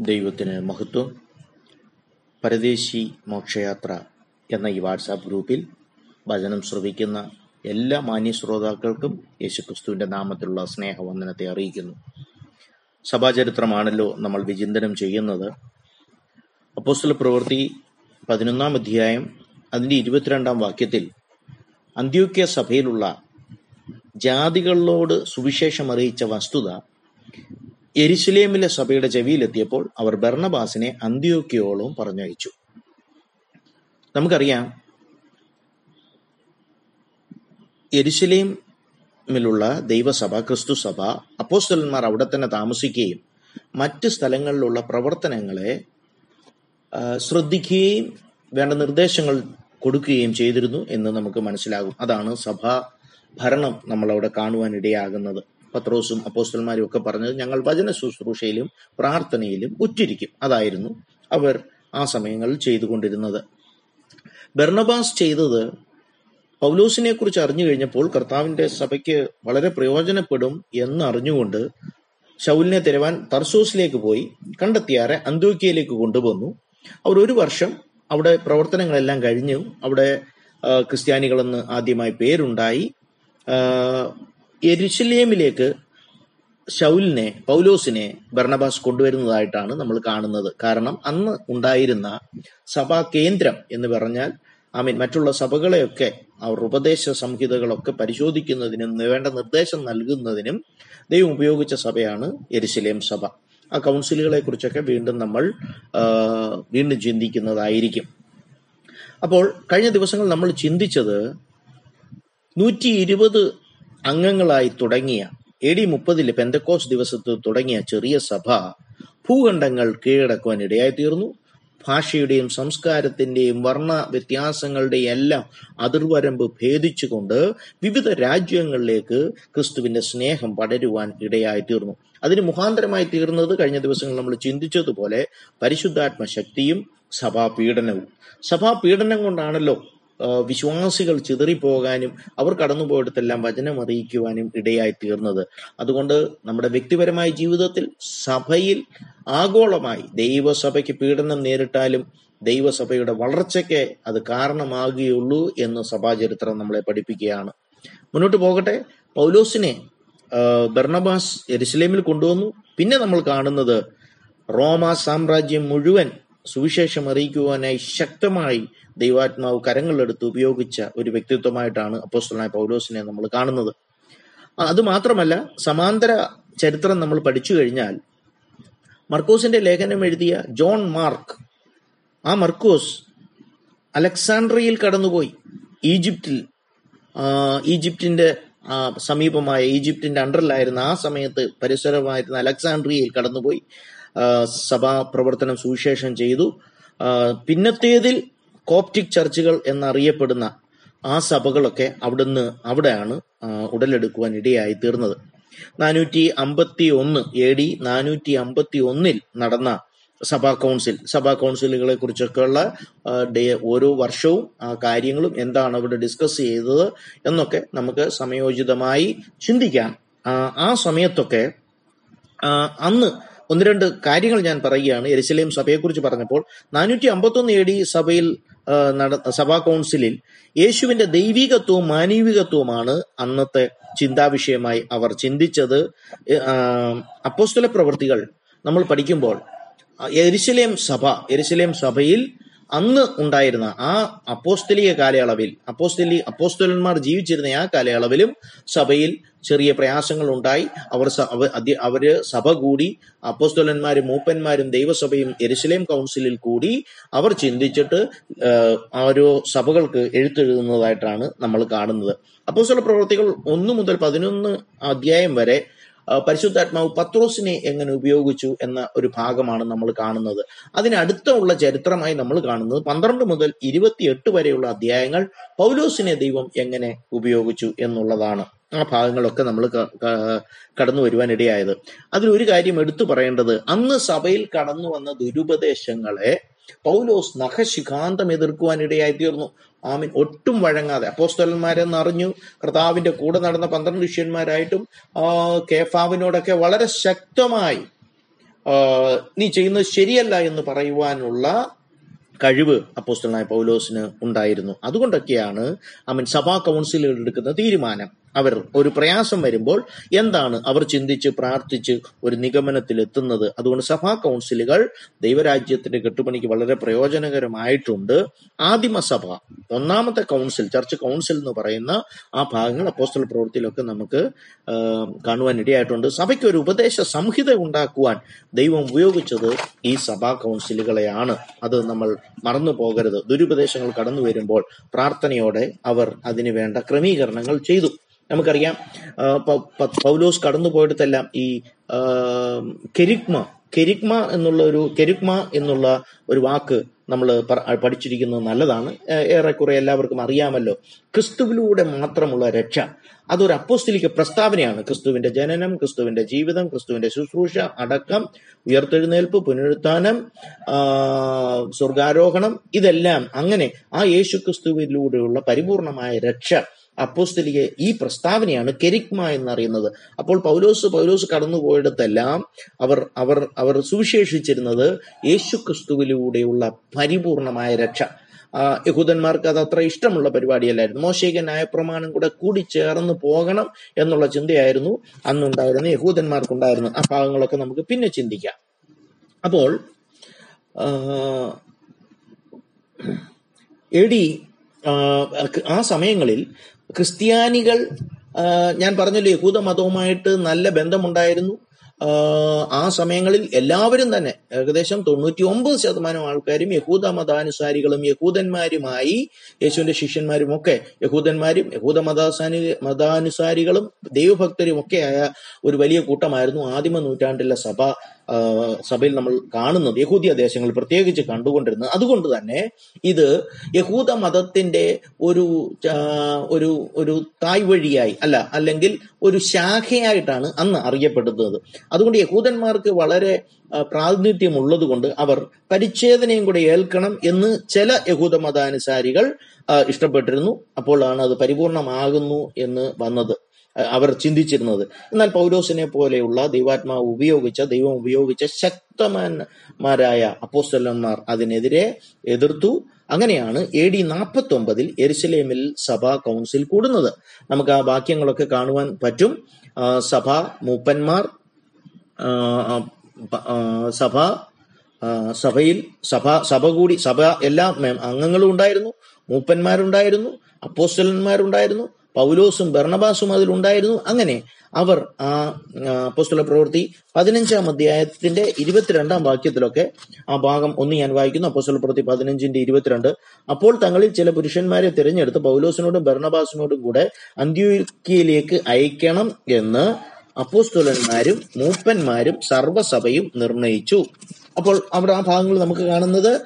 ദൈവത്തിന് മഹത്വം പരദേശി മോക്ഷയാത്ര എന്ന ഈ വാട്സാപ്പ് ഗ്രൂപ്പിൽ ഭജനം ശ്രവിക്കുന്ന എല്ലാ മാന്യ ശ്രോതാക്കൾക്കും യേശുക്രിസ്തുവിന്റെ നാമത്തിലുള്ള സ്നേഹവന്ദനത്തെ അറിയിക്കുന്നു. സഭാചരിത്രമാണല്ലോ നമ്മൾ വിചിന്തനം ചെയ്യുന്നത്. അപ്പോസ്തല പ്രവൃത്തി പതിനൊന്നാം അധ്യായം അതിന്റെ ഇരുപത്തിരണ്ടാം വാക്യത്തിൽ അന്ത്യോക്യ സഭയിലുള്ള ജാതികളോട് സുവിശേഷം അറിയിച്ച വസ്തുത എരിശിലേമിലെ സഭയുടെ ചെവിയിലെത്തിയപ്പോൾ അവർ ബർണബാസിനെ അന്ത്യോക്കിയോളവും പറഞ്ഞയച്ചു. നമുക്കറിയാം എരിശിലേമിലുള്ള ദൈവസഭ ക്രിസ്തു സഭ അപ്പോസ്റ്റലന്മാർ അവിടെ തന്നെ താമസിക്കുകയും മറ്റ് സ്ഥലങ്ങളിലുള്ള പ്രവർത്തനങ്ങളെ ശ്രദ്ധിക്കുകയും വേണ്ട നിർദ്ദേശങ്ങൾ കൊടുക്കുകയും ചെയ്തിരുന്നു എന്ന് നമുക്ക് മനസ്സിലാകും. അതാണ് സഭാ ഭരണം നമ്മളവിടെ കാണുവാൻ ഇടയാകുന്നത് പത്രോസും അപ്പോസ്റ്റൽമാരും ഒക്കെ പറഞ്ഞത് ഞങ്ങൾ വചന ശുശ്രൂഷയിലും പ്രാർത്ഥനയിലും ഉറ്റിരിക്കും. അതായിരുന്നു അവർ ആ സമയങ്ങളിൽ ചെയ്തുകൊണ്ടിരുന്നത്. ബെർണബാസ് ചെയ്തത് പൗലോസിനെ കുറിച്ച് അറിഞ്ഞു കഴിഞ്ഞപ്പോൾ കർത്താവിന്റെ സഭയ്ക്ക് വളരെ പ്രയോജനപ്പെടും എന്ന് അറിഞ്ഞുകൊണ്ട് ശൗലിനെ തിരവാൻ തർസോസിലേക്ക് പോയി കണ്ടെത്തിയാറെ അന്തോക്കിയയിലേക്ക് കൊണ്ടുവന്നു. അവർ ഒരു വർഷം അവിടെ പ്രവർത്തനങ്ങളെല്ലാം കഴിഞ്ഞു അവിടെ ക്രിസ്ത്യാനികളെന്ന് ആദ്യമായി പേരുണ്ടായി. യെരുശലേമിലേക്ക് ശൗലിനെ പൗലോസിനെ ഭരണബാസ് കൊണ്ടുവരുന്നതായിട്ടാണ് നമ്മൾ കാണുന്നത്. കാരണം അന്ന് ഉണ്ടായിരുന്ന സഭാ കേന്ദ്രം എന്ന് പറഞ്ഞാൽ ഐ മീൻ മറ്റുള്ള സഭകളെയൊക്കെ അവർ ഉപദേശ സംഹിതകളൊക്കെ പരിശോധിക്കുന്നതിനും വേണ്ട നിർദ്ദേശം നൽകുന്നതിനും ദൈവം ഉപയോഗിച്ച സഭയാണ് എരുസലേം സഭ. ആ കൗൺസിലുകളെ കുറിച്ചൊക്കെ വീണ്ടും നമ്മൾ വീണ്ടും ചിന്തിക്കുന്നതായിരിക്കും. അപ്പോൾ കഴിഞ്ഞ ദിവസങ്ങൾ നമ്മൾ ചിന്തിച്ചത് നൂറ്റി ഇരുപത് അംഗങ്ങളായി തുടങ്ങിയ എ ഡി മുപ്പതിലെ പെന്തക്കോസ് ദിവസത്ത് തുടങ്ങിയ ചെറിയ സഭ ഭൂഖണ്ഡങ്ങൾ കീഴടക്കുവാൻ ഇടയായി തീർന്നു ഭാഷയുടെയും സംസ്കാരത്തിന്റെയും വർണ വ്യത്യാസങ്ങളുടെയും എല്ലാം അതിർവരമ്പ് ഭേദിച്ചുകൊണ്ട് വിവിധ രാജ്യങ്ങളിലേക്ക് ക്രിസ്തുവിന്റെ സ്നേഹം പടരുവാൻ ഇടയായി തീർന്നു അതിന് മുഖാന്തരമായി തീർന്നത് കഴിഞ്ഞ ദിവസങ്ങൾ നമ്മൾ ചിന്തിച്ചതുപോലെ പരിശുദ്ധാത്മ ശക്തിയും സഭാപീഡനവും. സഭാപീഡനം കൊണ്ടാണല്ലോ വിശ്വാസികൾ ചിതറിപ്പോകാനും അവർ കടന്നുപോയിടത്തെല്ലാം വചനം അറിയിക്കുവാനും ഇടയായി തീർന്നത് അതുകൊണ്ട് നമ്മുടെ വ്യക്തിപരമായ ജീവിതത്തിൽ സഭയിൽ ആഗോളമായി ദൈവസഭയ്ക്ക് പീഡനം നേരിട്ടാലും ദൈവസഭയുടെ വളർച്ചയ്ക്ക് അത് കാരണമാകുകയുള്ളൂ എന്ന് സഭാചരിത്രം നമ്മളെ പഠിപ്പിക്കുകയാണ്. മുന്നോട്ട് പോകട്ടെ. പൗലോസിനെ ബർണബാസ് എരുസലേമിൽ കൊണ്ടുവന്നു. പിന്നെ നമ്മൾ കാണുന്നത് റോമ സാമ്രാജ്യം മുഴുവൻ സുവിശേഷം അറിയിക്കുവാനായി ശക്തമായി ദൈവാത്മാവ് കരങ്ങളെടുത്ത് ഉപയോഗിച്ച ഒരു വ്യക്തിത്വമായിട്ടാണ് അപ്പോസ്റ്റലായ പൗലോസിനെ നമ്മൾ കാണുന്നത്. അത് മാത്രമല്ല സമാന്തര ചരിത്രം നമ്മൾ പഠിച്ചു കഴിഞ്ഞാൽ മർക്കോസിന്റെ ലേഖനം എഴുതിയ ജോൺ മാർക്ക് ആ മർക്കോസ് അലക്സാണ്ട്രിയയിൽ കടന്നുപോയി. ഈജിപ്തിൽ ഈജിപ്തിന്റെ സമീപമായ ഈജിപ്തിന്റെ അണ്ടറിലായിരുന്ന ആ സമയത്ത് പരിസരമായിരുന്ന അലക്സാണ്ട്രിയയിൽ കടന്നുപോയി. സഭാ പ്രവർത്തനം സുവിശേഷം ചെയ്തു. പിന്നത്തേതിൽ കോപ്റ്റിക് ചർച്ചുകൾ എന്നറിയപ്പെടുന്ന ആ സഭകളൊക്കെ അവിടുന്ന് അവിടെയാണ് ഉടലെടുക്കുവാൻ ഇടയായി തീർന്നത്. നാനൂറ്റി അമ്പത്തി ഒന്ന് എ ഡി നാനൂറ്റി അമ്പത്തി ഒന്നിൽ നടന്ന സഭാ കൗൺസിൽ സഭാ കൗൺസിലുകളെ കുറിച്ചൊക്കെയുള്ള ഡേ- ഓരോ വർഷവും ആ കാര്യങ്ങളും എന്താണ് അവിടെ ഡിസ്കസ് ചെയ്തത് എന്നൊക്കെ നമുക്ക് സമയോചിതമായി ചിന്തിക്കാം. ആ, സമയത്തൊക്കെ അന്ന് ഒന്ന് രണ്ട് കാര്യങ്ങൾ ഞാൻ പറയുകയാണ്. എരിസലേം സഭയെക്കുറിച്ച് പറഞ്ഞപ്പോൾ നാനൂറ്റി അമ്പത്തൊന്ന് എ ഡി സഭയിൽ നട സഭാ കൗൺസിലിൽ യേശുവിന്റെ ദൈവികത്വവും മാനവികത്വവുമാണ് അന്നത്തെ ചിന്താവിഷയമായി അവർ ചിന്തിച്ചത്. അപ്പോസ്തല പ്രവൃത്തികൾ നമ്മൾ പഠിക്കുമ്പോൾ എരുശലേം സഭ എരിശിലേം സഭയിൽ അന്ന് ഉണ്ടായിരുന്ന ആ അപ്പോസ്തലിക കാലയളവിൽ അപ്പോസ്തലി അപ്പോസ്തലന്മാർ ജീവിച്ചിരുന്ന ആ കാലയളവിലും സഭയിൽ ചെറിയ പ്രയാസങ്ങൾ ഉണ്ടായി. അവർ അവർ സഭ കൂടി അപ്പോസ്തലന്മാരും മൂപ്പന്മാരും ദൈവസഭയും എരുസലേം കൗൺസിലിൽ കൂടി അവർ ചിന്തിച്ചിട്ട് ഓരോ സഭകൾക്ക് എഴുത്തെഴുതുന്നതായിട്ടാണ് നമ്മൾ കാണുന്നത്. അപ്പോസ്തല പ്രവർത്തികൾ ഒന്ന് മുതൽ പതിനൊന്ന് അധ്യായം വരെ പരിശുദ്ധാത്മാവ് പത്രോസിനെ എങ്ങനെ ഉപയോഗിച്ചു എന്ന ഒരു ഭാഗമാണ് നമ്മൾ കാണുന്നത്. അതിനടുത്തുള്ള ചരിത്രമായി നമ്മൾ കാണുന്നത് പന്ത്രണ്ട് മുതൽ ഇരുപത്തിയെട്ട് വരെയുള്ള അധ്യായങ്ങൾ പൗലോസിനെ ദൈവം എങ്ങനെ ഉപയോഗിച്ചു എന്നുള്ളതാണ്. ആ ഭാഗങ്ങളൊക്കെ നമ്മൾ കടന്നു വരുവാൻ ഇടയായത് അതിലൊരു കാര്യം എടുത്തു പറയേണ്ടത്. അന്ന് സഭയിൽ കടന്നു വന്ന ദുരുപദേശങ്ങളെ പൗലോസ് നഖശിഖാന്തം എതിർക്കുവാൻ ഇടയായി തീർന്നു. ആമീൻ. ഒട്ടും വഴങ്ങാതെ അപ്പോസ്തലന്മാരെന്ന് അറിഞ്ഞു. കർത്താവിന്റെ കൂടെ നടന്ന പന്ത്രണ്ട് ശിഷ്യന്മാരായിട്ടും കേഫാവിനോടൊക്കെ വളരെ ശക്തമായി നീ ചെയ്യുന്നത് ശരിയല്ല എന്ന് പറയുവാനുള്ള കഴിവ് അപ്പോസ്റ്റലായ പൗലോസിന് ഉണ്ടായിരുന്നു. അതുകൊണ്ടൊക്കെയാണ് അവൻ സഭാ കൗൺസിലുകൾ എടുക്കുന്ന തീരുമാനം. അവർ ഒരു പ്രയാസം വരുമ്പോൾ എന്താണ് അവർ ചിന്തിച്ച് പ്രാർത്ഥിച്ച് ഒരു നിഗമനത്തിൽ എത്തുന്നത്? അതുകൊണ്ട് സഭാ കൗൺസിലുകൾ ദൈവരാജ്യത്തിന്റെ കെട്ടുപണിക്ക് വളരെ പ്രയോജനകരമായിട്ടുണ്ട്. ആദിമസഭ ഒന്നാമത്തെ കൗൺസിൽ ചർച്ച് കൗൺസിൽ എന്ന് പറയുന്ന ആ ഭാഗങ്ങൾ അപ്പോസ്റ്റൽ പ്രവൃത്തിയിലൊക്കെ നമുക്ക് കാണുവാൻ ഇടയായിട്ടുണ്ട്. സഭയ്ക്ക് ഒരു ഉപദേശ സംഹിത ഉണ്ടാക്കുവാൻ ദൈവം ഉപയോഗിച്ചത് ഈ സഭാ കൗൺസിലുകളെയാണ്. അത് നമ്മൾ മറന്നു പോകരുത്. ദുരുപദേശങ്ങൾ കടന്നു വരുമ്പോൾ പ്രാർത്ഥനയോടെ അവർ അതിനു വേണ്ട ക്രമീകരണങ്ങൾ ചെയ്തു. നമുക്കറിയാം. പൗലോസ് കടന്നു പോയിടത്തെല്ലാം ഈ കെരിക്മ കെരിക്മ എന്നുള്ള ഒരു കെരിക്മ എന്നുള്ള ഒരു വാക്ക് നമ്മൾ പഠിച്ചിരിക്കുന്നത് നല്ലതാണ്. ഏറെക്കുറെ എല്ലാവർക്കും അറിയാമല്ലോ. ക്രിസ്തുവിലൂടെ മാത്രമുള്ള രക്ഷ. അതൊരു അപ്പോസ്തലിക പ്രസ്താവനയാണ്. ക്രിസ്തുവിന്റെ ജനനം ക്രിസ്തുവിന്റെ ജീവിതം ക്രിസ്തുവിന്റെ ശുശ്രൂഷ അടക്കം ഉയർത്തെഴുന്നേൽപ്പ് പുനരുത്ഥാനം സ്വർഗാരോഹണം ഇതെല്ലാം അങ്ങനെ ആ യേശു ക്രിസ്തുവിലൂടെയുള്ള പരിപൂർണമായ രക്ഷ അപ്പോസ്തലിക ഈ പ്രസ്താവനയാണ് കെരിക്മ എന്നറിയുന്നത്. അപ്പോൾ പൗലോസ് പൗലോസ് കടന്നുപോയിടത്തെല്ലാം അവർ അവർ അവർ സുവിശേഷിച്ചിരുന്നത് യേശു ക്രിസ്തുവിലൂടെയുള്ള പരിപൂർണമായ രക്ഷ. യഹൂദന്മാർക്ക് അത് അത്ര ഇഷ്ടമുള്ള പരിപാടിയല്ലായിരുന്നു. മോശയ്ക്ക് ന്യായപ്രമാണം കൂടെ കൂടി ചേർന്ന് പോകണം എന്നുള്ള ചിന്തയായിരുന്നു അന്നുണ്ടായിരുന്ന യഹൂദന്മാർക്കുണ്ടായിരുന്നു ആ ഭാഗങ്ങളൊക്കെ നമുക്ക് പിന്നെ ചിന്തിക്കാം. അപ്പോൾ എ ഡി ആ സമയങ്ങളിൽ ക്രിസ്ത്യാനികൾ ഞാൻ പറഞ്ഞല്ലോ യഹൂദ മതവുമായിട്ട് നല്ല ബന്ധമുണ്ടായിരുന്നു. ആ, സമയങ്ങളിൽ എല്ലാവരും തന്നെ ഏകദേശം തൊണ്ണൂറ്റി ഒമ്പത് ശതമാനം ആൾക്കാരും യഹൂദ മതാനുസാരികളും യഹൂദന്മാരുമായി യേശുവിന്റെ ശിഷ്യന്മാരും ഒക്കെ യഹൂദന്മാരും യഹൂദ മതാസാനി മതാനുസാരികളും ദൈവഭക്തരും ഒക്കെ ആയ ഒരു വലിയ കൂട്ടമായിരുന്നു ആദിമ നൂറ്റാണ്ടിലെ സഭ. സഭയിൽ നമ്മൾ കാണുന്നത് യഹൂദിയ ദേശങ്ങൾ പ്രത്യേകിച്ച് കണ്ടുകൊണ്ടിരുന്നത്. അതുകൊണ്ട് തന്നെ ഇത് യഹൂദ മതത്തിന്റെ ഒരു ഒരു ഒരു തായ്വഴിയായി അല്ല അല്ലെങ്കിൽ ഒരു ശാഖയായിട്ടാണ് അന്ന് അറിയപ്പെടുന്നത്. അതുകൊണ്ട് യഹൂദന്മാർക്ക് വളരെ പ്രാതിനിധ്യം പ്രാതിനിധ്യമുള്ളത് കൊണ്ട് അവർ പരിച്ഛേദനയും കൂടെ ഏൽക്കണം എന്ന് ചില യഹൂദ മതാനുസാരികൾ ഇഷ്ടപ്പെട്ടിരുന്നു. അപ്പോഴാണ് അത് പരിപൂർണമാകുന്നു എന്ന് വന്നത്. അവർ ചിന്തിച്ചിരുന്നത്. എന്നാൽ പൗലോസിനെ പോലെയുള്ള ദൈവാത്മാവ് ഉപയോഗിച്ച ദൈവം ഉപയോഗിച്ച ശക്തമാന്മാരായ അപ്പോസ്തലന്മാർ അതിനെതിരെ എതിർത്തു. അങ്ങനെയാണ് എ ഡി നാൽപ്പത്തി ഒമ്പതിൽ എരുസലേമിൽ സഭാ കൗൺസിൽ കൂടുന്നത്. നമുക്ക് ആ വാക്യങ്ങളൊക്കെ കാണുവാൻ പറ്റും. സഭ മൂപ്പന്മാർ സഭ സഭയിൽ സഭ സഭ കൂടി സഭ എല്ലാ അംഗങ്ങളും ഉണ്ടായിരുന്നു. മൂപ്പന്മാരുണ്ടായിരുന്നു അപ്പോസ്റ്റലന്മാരുണ്ടായിരുന്നു പൗലോസും ബർണബാസും അതിലുണ്ടായിരുന്നു അങ്ങനെ അവർ ആ പുസ്തക പ്രവൃത്തി പതിനഞ്ചാം അധ്യായത്തിന്റെ ഇരുപത്തിരണ്ടാം വാക്യത്തിലൊക്കെ ആ ഭാഗം ഒന്ന് ഞാൻ വായിക്കുന്നു. അപ്പോസ്തല പ്രവൃത്തി പതിനഞ്ചിന്റെ ഇരുപത്തിരണ്ട്. അപ്പോൾ തങ്ങളിൽ ചില പുരുഷന്മാരെ തിരഞ്ഞെടുത്ത് പൗലോസിനോടും ബർണബാസിനോടും കൂടെ അന്ത്യോക്കിയയിലേക്ക് അയക്കണം എന്ന് അപ്പോസ്തുലന്മാരും മൂപ്പന്മാരും സർവസഭയും നിർണയിച്ചു. അപ്പോൾ അവിടെ ആ ഭാഗങ്ങൾ നമുക്ക് കാണുന്നത്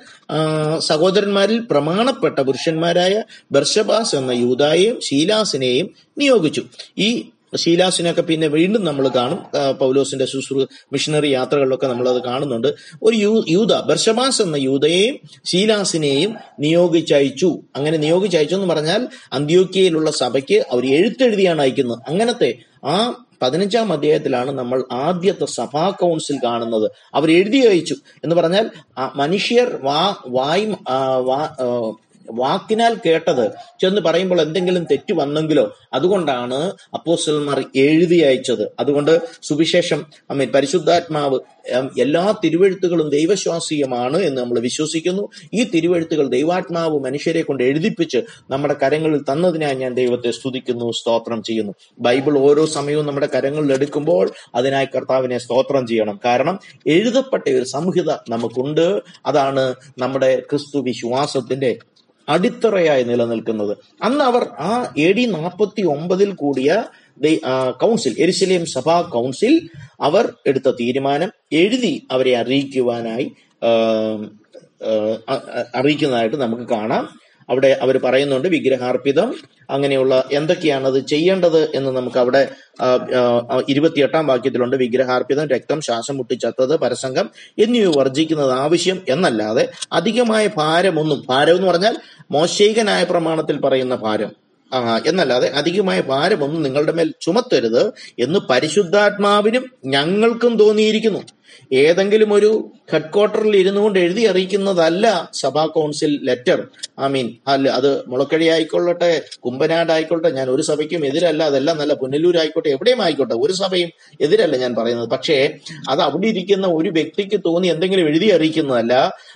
സഹോദരന്മാരിൽ പ്രമാണപ്പെട്ട പുരുഷന്മാരായ ബർഷബാസ് എന്ന യൂതായെയും ശീലാസിനെയും നിയോഗിച്ചു. ഈ ശീലാസിനെയൊക്കെ പിന്നെ വീണ്ടും നമ്മൾ കാണും. പൗലോസിന്റെ ശുശ്രൂ മിഷണറി യാത്രകളിലൊക്കെ നമ്മൾ അത് കാണുന്നുണ്ട്. ഒരു യൂ യൂത ബർഷബാസ് എന്ന യൂതയെയും ശീലാസിനെയും നിയോഗിച്ചയച്ചു. അങ്ങനെ നിയോഗിച്ചയച്ചു എന്ന് പറഞ്ഞാൽ അന്ത്യോക്കിയയിലുള്ള സഭയ്ക്ക് അവർ എഴുത്തെഴുതിയാണ് അയക്കുന്നത്. അങ്ങനത്തെ ആ പതിനഞ്ചാം അധ്യായത്തിലാണ് നമ്മൾ ആദ്യത്തെ സഭാ കൗൺസിൽ കാണുന്നത്. അവർ എഴുതി അയച്ചു എന്ന് പറഞ്ഞാൽ മനുഷ്യർ വാ വായ് വാക്കിനാൽ കേട്ടത് ചെന്ന് പറയുമ്പോൾ എന്തെങ്കിലും തെറ്റ് വന്നെങ്കിലോ അതുകൊണ്ടാണ് അപ്പോസ്റ്റൽമാർ എഴുതി അയച്ചത്. അതുകൊണ്ട് സുവിശേഷം അമ്മ പരിശുദ്ധാത്മാവ് എല്ലാ തിരുവെഴുത്തുകളും ദൈവശ്വാസീയമാണ് എന്ന് നമ്മൾ വിശ്വസിക്കുന്നു. ഈ തിരുവെഴുത്തുകൾ ദൈവാത്മാവ് മനുഷ്യരെ കൊണ്ട് എഴുതിപ്പിച്ച് നമ്മുടെ കരങ്ങളിൽ തന്നതിനായി ഞാൻ ദൈവത്തെ സ്തുതിക്കുന്നു സ്തോത്രം ചെയ്യുന്നു. ബൈബിൾ ഓരോ സമയവും നമ്മുടെ കരങ്ങളിൽ എടുക്കുമ്പോൾ അതിനായി കർത്താവിനെ സ്തോത്രം ചെയ്യണം. കാരണം എഴുതപ്പെട്ട ഒരു സംഹിത നമുക്കുണ്ട്. അതാണ് നമ്മുടെ ക്രിസ്തു വിശ്വാസത്തിന്റെ അടിത്തറയായി നിലനിൽക്കുന്നത്. അന്ന് അവർ ആ എ ഡി നാൽപ്പത്തി ഒമ്പതിൽ കൂടിയ കൗൺസിൽ എരിശിലേം സഭാ കൗൺസിൽ അവർ എടുത്ത തീരുമാനം എഴുതി അവരെ അറിയിക്കുവാനായി അറിയിക്കുന്നതായിട്ട് നമുക്ക് കാണാം. അവിടെ അവർ പറയുന്നുണ്ട് വിഗ്രഹാർപ്പിതം. അങ്ങനെയുള്ള എന്തൊക്കെയാണ് അത് ചെയ്യേണ്ടത് എന്ന് നമുക്ക് അവിടെ ഇരുപത്തിയെട്ടാം വാക്യത്തിലുണ്ട്. വിഗ്രഹാർപ്പിതം രക്തം ശ്വാസം മുട്ടിച്ചത്തത് പരസംഗം എന്നിവ വർജിക്കുന്നത് ആവശ്യം എന്നല്ലാതെ അധികമായ ഭാരമൊന്നും ഭാരം എന്ന് പറഞ്ഞാൽ മോശൈകനായ പ്രമാണത്തിൽ പറയുന്ന ഭാരം. എന്നല്ലാതെ അധികമായ ഭാരമൊന്നും നിങ്ങളുടെ മേൽ ചുമത്തരുത് എന്ന് പരിശുദ്ധാത്മാവിനും ഞങ്ങൾക്കും തോന്നിയിരിക്കുന്നു. ഏതെങ്കിലും ഒരു ഹെഡ് ക്വാർട്ടറിൽ ഇരുന്നു കൊണ്ട് എഴുതി അറിയിക്കുന്നതല്ല സഭാ കൗൺസിൽ ലെറ്റർ. ഐ മീൻ അല്ല അത് മുളക്കഴി ആയിക്കൊള്ളട്ടെ കുമ്പനാട് ആയിക്കോട്ടെ ഞാൻ ഒരു സഭയ്ക്കും എതിരല്ല അതെല്ലാം നല്ല പുനലൂർ ആയിക്കോട്ടെ എവിടെയും ആയിക്കോട്ടെ ഒരു സഭയും എതിരല്ല ഞാൻ പറയുന്നത്. പക്ഷേ അത് അവിടെ ഇരിക്കുന്ന ഒരു വ്യക്തിക്ക് തോന്നി എന്തെങ്കിലും എഴുതി അറിയിക്കുന്നതല്ല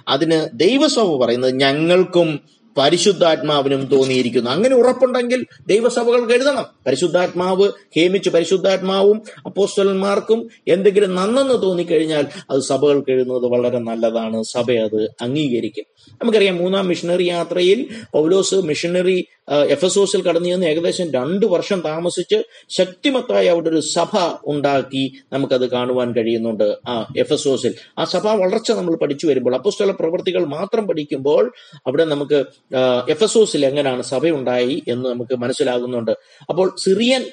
അതിന് ദൈവസഭ പറയുന്നത് ഞങ്ങൾക്കും പരിശുദ്ധാത്മാവിനും തോന്നിയിരിക്കുന്നു. അങ്ങനെ ഉറപ്പുണ്ടെങ്കിൽ ദൈവസഭകൾ എഴുതണം. പരിശുദ്ധാത്മാവ് ഹേമിച്ച് പരിശുദ്ധാത്മാവും അപ്പോസ്റ്റലന്മാർക്കും എന്തെങ്കിലും നന്നെന്ന് തോന്നിക്കഴിഞ്ഞാൽ അത് സഭകൾ എഴുതുന്നത് വളരെ നല്ലതാണ്. സഭ അത് അംഗീകരിക്കും. നമുക്കറിയാം മൂന്നാം മിഷണറി യാത്രയിൽ പൗലോസ് മിഷണറി എഫ് എസ് ഓസിൽ കടന്നു ചെന്ന് ഏകദേശം രണ്ടു വർഷം താമസിച്ച് ശക്തിമത്തായ അവിടെ ഒരു സഭ ഉണ്ടാക്കി നമുക്കത് കാണുവാൻ കഴിയുന്നുണ്ട് ആ എഫ് എസ് ഓസിൽ ആ സഭ വളർച്ച നമ്മൾ പഠിച്ചു വരുമ്പോൾ അപ്പോസ്റ്റല പ്രവൃത്തികൾ മാത്രം പഠിക്കുമ്പോൾ അവിടെ നമുക്ക് എഫ് എസ് ഓസിൽ എങ്ങനെയാണ് സഭയുണ്ടായി എന്ന് നമുക്ക് മനസ്സിലാകുന്നുണ്ട്. അപ്പോൾ സിറിയൻ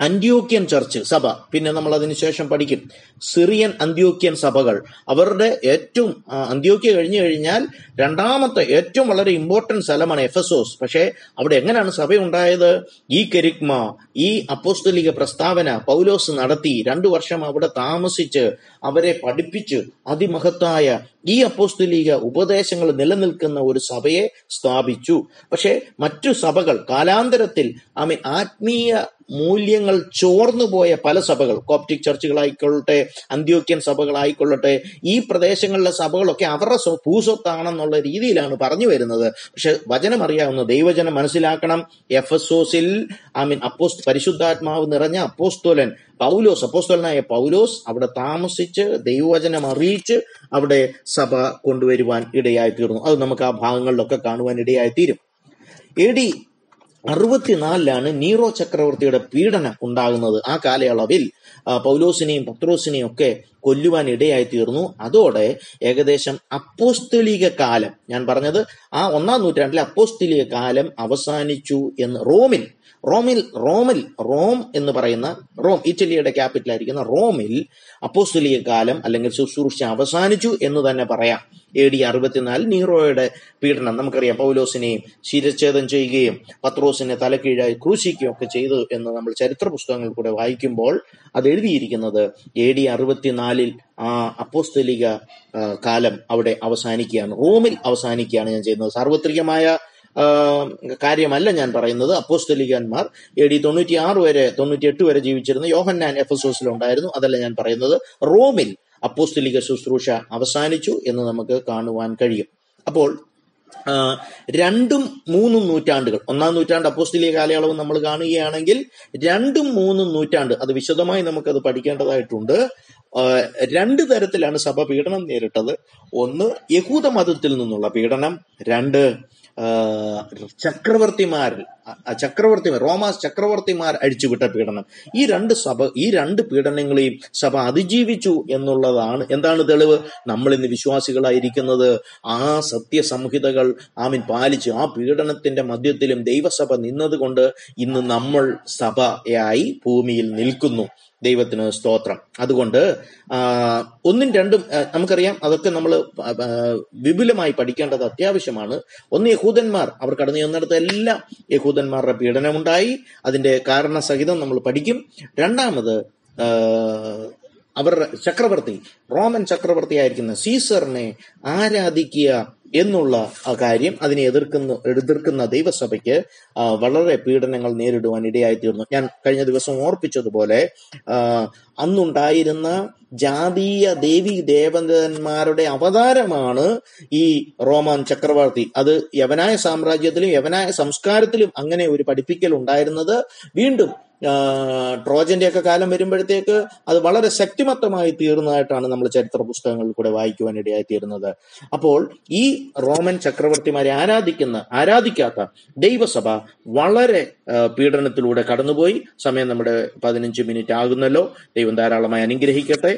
അന്ത്യോക്യൻ ചർച്ച് സഭ പിന്നെ നമ്മൾ അതിനുശേഷം പഠിക്കും. സിറിയൻ അന്ത്യോക്യൻ സഭകൾ. അവരുടെ ഏറ്റവും അന്ത്യോക്യ കഴിഞ്ഞു കഴിഞ്ഞാൽ രണ്ടാമത്തെ ഏറ്റവും വളരെ ഇമ്പോർട്ടന്റ് സ്ഥലമാണ് എഫസോസ്. പക്ഷേ അവിടെ എങ്ങനെയാണ് സഭ ഉണ്ടായത് ഈ കെരിക്മ ഈ അപ്പോസ്തലിക പ്രസ്താവന പൗലോസ് നടത്തി രണ്ടു വർഷം അവിടെ താമസിച്ച് അവരെ പഠിപ്പിച്ച് അതിമഹത്തായ ഈ അപ്പോസ്തലിക ഉപദേശങ്ങൾ നിലനിൽക്കുന്ന ഒരു സഭയെ സ്ഥാപിച്ചു. പക്ഷേ മറ്റു സഭകൾ കാലാന്തരത്തിൽ ഐ ആത്മീയ മൂല്യങ്ങൾ ചോർന്നുപോയ പല സഭകൾ കോപ്റ്റിക് ചർച്ചുകളായിക്കൊള്ളട്ടെ അന്ത്യോക്യൻ സഭകളായിക്കൊള്ളട്ടെ ഈ പ്രദേശങ്ങളിലെ സഭകളൊക്കെ അവരുടെ സ്വ- ഭൂസ്വത്താണെന്നുള്ള രീതിയിലാണ് പറഞ്ഞു വരുന്നത്. പക്ഷെ വചനം അറിയാവുന്ന ദൈവജനം മനസ്സിലാക്കണം. എഫ് എസ് ഓസിൽ ഐ മീൻ അപ്പോസ് പരിശുദ്ധാത്മാവ് നിറഞ്ഞ അപ്പോസ്തോലൻ പൗലോസ് അപ്പോസ്തോലനായ പൗലോസ് അവിടെ താമസിച്ച് ദൈവവചനം അറിയിച്ച് അവിടെ സഭ കൊണ്ടുവരുവാൻ ഇടയായി തീർന്നു അത് നമുക്ക് ആ ഭാഗങ്ങളിലൊക്കെ കാണുവാൻ ഇടയായി തീരും എ ഡി അറുപത്തിനാലിലാണ് നീറോ ചക്രവർത്തിയുടെ പീഡനം ഉണ്ടാകുന്നത് ആ കാലയളവിൽ. പൗലോസിനെയും പത്രോസിനെയും ഒക്കെ കൊല്ലുവാൻ ഇടയായി തീർന്നു. അതോടെ ഏകദേശം അപ്പോസ്തലിക കാലം ഞാൻ പറഞ്ഞത് ആ ഒന്നാം നൂറ്റാണ്ടിലെ അപ്പോസ്തലിക കാലം അവസാനിച്ചു എന്ന് റോമിൽ റോമിൽ റോമിൽ റോം എന്ന് പറയുന്ന റോം ഇറ്റലിയുടെ ക്യാപിറ്റൽ ആയിരിക്കുന്ന റോമിൽ അപ്പോസ്തലിക കാലം അല്ലെങ്കിൽ ശുശ്രൂഷ അവസാനിച്ചു എന്ന് തന്നെ പറയാം. എ ഡി അറുപത്തിനാല് നീറോയുടെ പീഡനം നമുക്കറിയാം. പൗലോസിനെയും ശിരച്ഛേദം ചെയ്യുകയും പത്രോസിനെ തലക്കീഴായി ക്രൂശിക്കുകയും ഒക്കെ ചെയ്തു എന്ന് നമ്മൾ ചരിത്ര പുസ്തകങ്ങൾ കൂടെ വായിക്കുമ്പോൾ അത് എഴുതിയിരിക്കുന്നത് എ ഡി അറുപത്തിനാലിൽ ആ അപ്പോസ്തലിക കാലം അവിടെ അവസാനിക്കുകയാണ്. റോമിൽ അവസാനിക്കുകയാണ് ഞാൻ ചെയ്യുന്നത്. സാർവത്രികമായ കാര്യമല്ല ഞാൻ പറയുന്നത്. അപ്പോസ്തലികന്മാർ എ ഡി തൊണ്ണൂറ്റി ആറ് വരെ തൊണ്ണൂറ്റി എട്ട് വരെ ജീവിച്ചിരുന്ന യോഹന്നാൻ എഫ് എസ് ഉണ്ടായിരുന്നു അതല്ല ഞാൻ പറയുന്നത്. റോമിൽ അപ്പോസ്തലിക ശുശ്രൂഷ അവസാനിച്ചു എന്ന് നമുക്ക് കാണുവാൻ കഴിയും. അപ്പോൾ രണ്ടും മൂന്നും നൂറ്റാണ്ടുകൾ. ഒന്നാം നൂറ്റാണ്ട് അപ്പോസ്തലിക കാലയളവ് നമ്മൾ കാണുകയാണെങ്കിൽ രണ്ടും മൂന്നും നൂറ്റാണ്ട് അത് വിശദമായി നമുക്കത് പഠിക്കേണ്ടതായിട്ടുണ്ട്. രണ്ട് തരത്തിലാണ് സഭ പീഡനം നേരിട്ടത്. ഒന്ന് യഹൂദ മതത്തിൽ നിന്നുള്ള പീഡനം. രണ്ട് ആ, ചക്രവർത്തിമാർ റോമാസ് ചക്രവർത്തിമാർ അഴിച്ചുവിട്ട പീഡനം. ഈ രണ്ട് സഭ ഈ രണ്ട് പീഡനങ്ങളെയും സഭ അതിജീവിച്ചു എന്നുള്ളതാണ് എന്താണ് തെളിവ്? നമ്മൾ ഇന്ന് വിശ്വാസികളായിരിക്കുന്നത് ആ സത്യസംഹിതകൾ ആമിൻ പാലിച്ചു ആ പീഡനത്തിന്റെ മധ്യത്തിലും ദൈവസഭ നിന്നതുകൊണ്ട് ഇന്ന് നമ്മൾ സഭയായി ഭൂമിയിൽ നിൽക്കുന്നു. ദൈവത്തിന് സ്തോത്രം. അതുകൊണ്ട് ഒന്നും രണ്ടും നമുക്കറിയാം അതൊക്കെ നമ്മൾ വിപുലമായി പഠിക്കേണ്ടത് അത്യാവശ്യമാണ്. ഒന്ന് യഹൂദന്മാർ അവർ കടന്നു ചെന്നിടത്ത് എല്ലാം യഹൂദന്മാരുടെ പീഡനമുണ്ടായി. അതിന്റെ കാരണസഹിതം നമ്മൾ പഠിക്കും. രണ്ടാമത് അവരുടെ ചക്രവർത്തി റോമൻ ചക്രവർത്തിയായിരിക്കുന്ന സീസറിനെ ആരാധിക്കുക എന്നുള്ള കാര്യം അതിനെ എതിർക്കുന്ന എതിർക്കുന്ന ദൈവസഭയ്ക്ക് വളരെ പീഡനങ്ങൾ നേരിടുവാൻ ഇടയായി തീർന്നു ഞാൻ കഴിഞ്ഞ ദിവസം ഓർപ്പിച്ചതുപോലെ അന്നുണ്ടായിരുന്ന ജാതീയ ദേവി ദേവതന്മാരുടെ അവതാരമാണ് ഈ റോമാൻ ചക്രവർത്തി. അത് യവനായ സാമ്രാജ്യത്തിലും യവനായ സംസ്കാരത്തിലും അങ്ങനെ ഒരു പഠിപ്പിക്കൽ ഉണ്ടായിരുന്നത്. വീണ്ടും ആ, ട്രോജന്റെ ഒക്കെ കാലം വരുമ്പോഴത്തേക്ക് അത് വളരെ ശക്തിമത്തമായി തീർന്നതായിട്ടാണ് നമ്മൾ ചരിത്ര പുസ്തകങ്ങളിൽ കൂടെ വായിക്കുവാൻ ഇടയായി തീരുന്നത് അപ്പോൾ ഈ റോമൻ ചക്രവർത്തിമാരെ ആരാധിക്കുന്ന ആരാധിക്കാത്ത ദൈവസഭ വളരെ പീഡനത്തിലൂടെ കടന്നുപോയി. സമയം നമ്മുടെ പതിനഞ്ച് മിനിറ്റ് ആകുന്നല്ലോ. ദൈവം ധാരാളമായി അനുഗ്രഹിക്കട്ടെ.